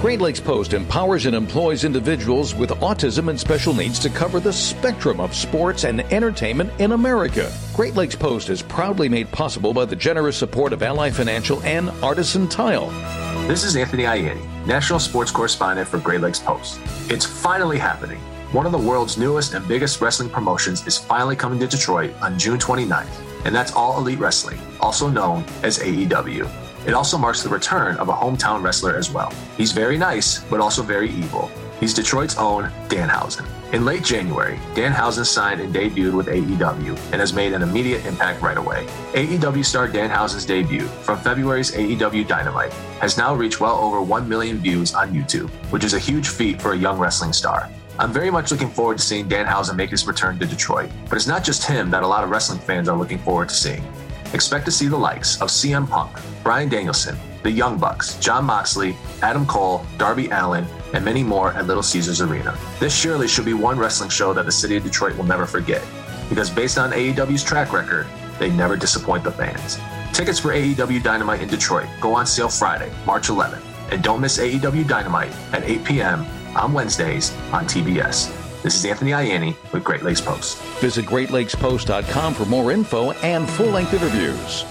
Great Lakes Post empowers and employs individuals with autism and special needs to cover the spectrum of sports and entertainment in America. Great Lakes Post is proudly made possible by the generous support of Ally Financial and Artisan Tile. This is Anthony Ianni, National Sports Correspondent for Great Lakes Post. It's finally happening. One of the world's newest and biggest wrestling promotions is finally coming to Detroit on June 29th, and that's All Elite Wrestling, also known as AEW. It also marks the return of a hometown wrestler as well. He's very nice, but also very evil. He's Detroit's own Danhausen. In late January, Danhausen signed and debuted with AEW and has made an immediate impact right away. AEW star Danhausen's debut from February's AEW Dynamite has now reached well over 1 million views on YouTube, which is a huge feat for a young wrestling star. I'm very much looking forward to seeing Danhausen make his return to Detroit, but it's not just him that a lot of wrestling fans are looking forward to seeing. Expect to see the likes of CM Punk, Bryan Danielson, the Young Bucks, Jon Moxley, Adam Cole, Darby Allin, and many more at Little Caesars Arena. This surely should be one wrestling show that the city of Detroit will never forget, because based on AEW's track record, they never disappoint the fans. Tickets for AEW Dynamite in Detroit go on sale Friday, March 11th, and don't miss AEW Dynamite at 8 p.m. on Wednesdays on TBS. This is Anthony Ianni with Great Lakes Post. Visit greatlakespost.com for more info and full length interviews.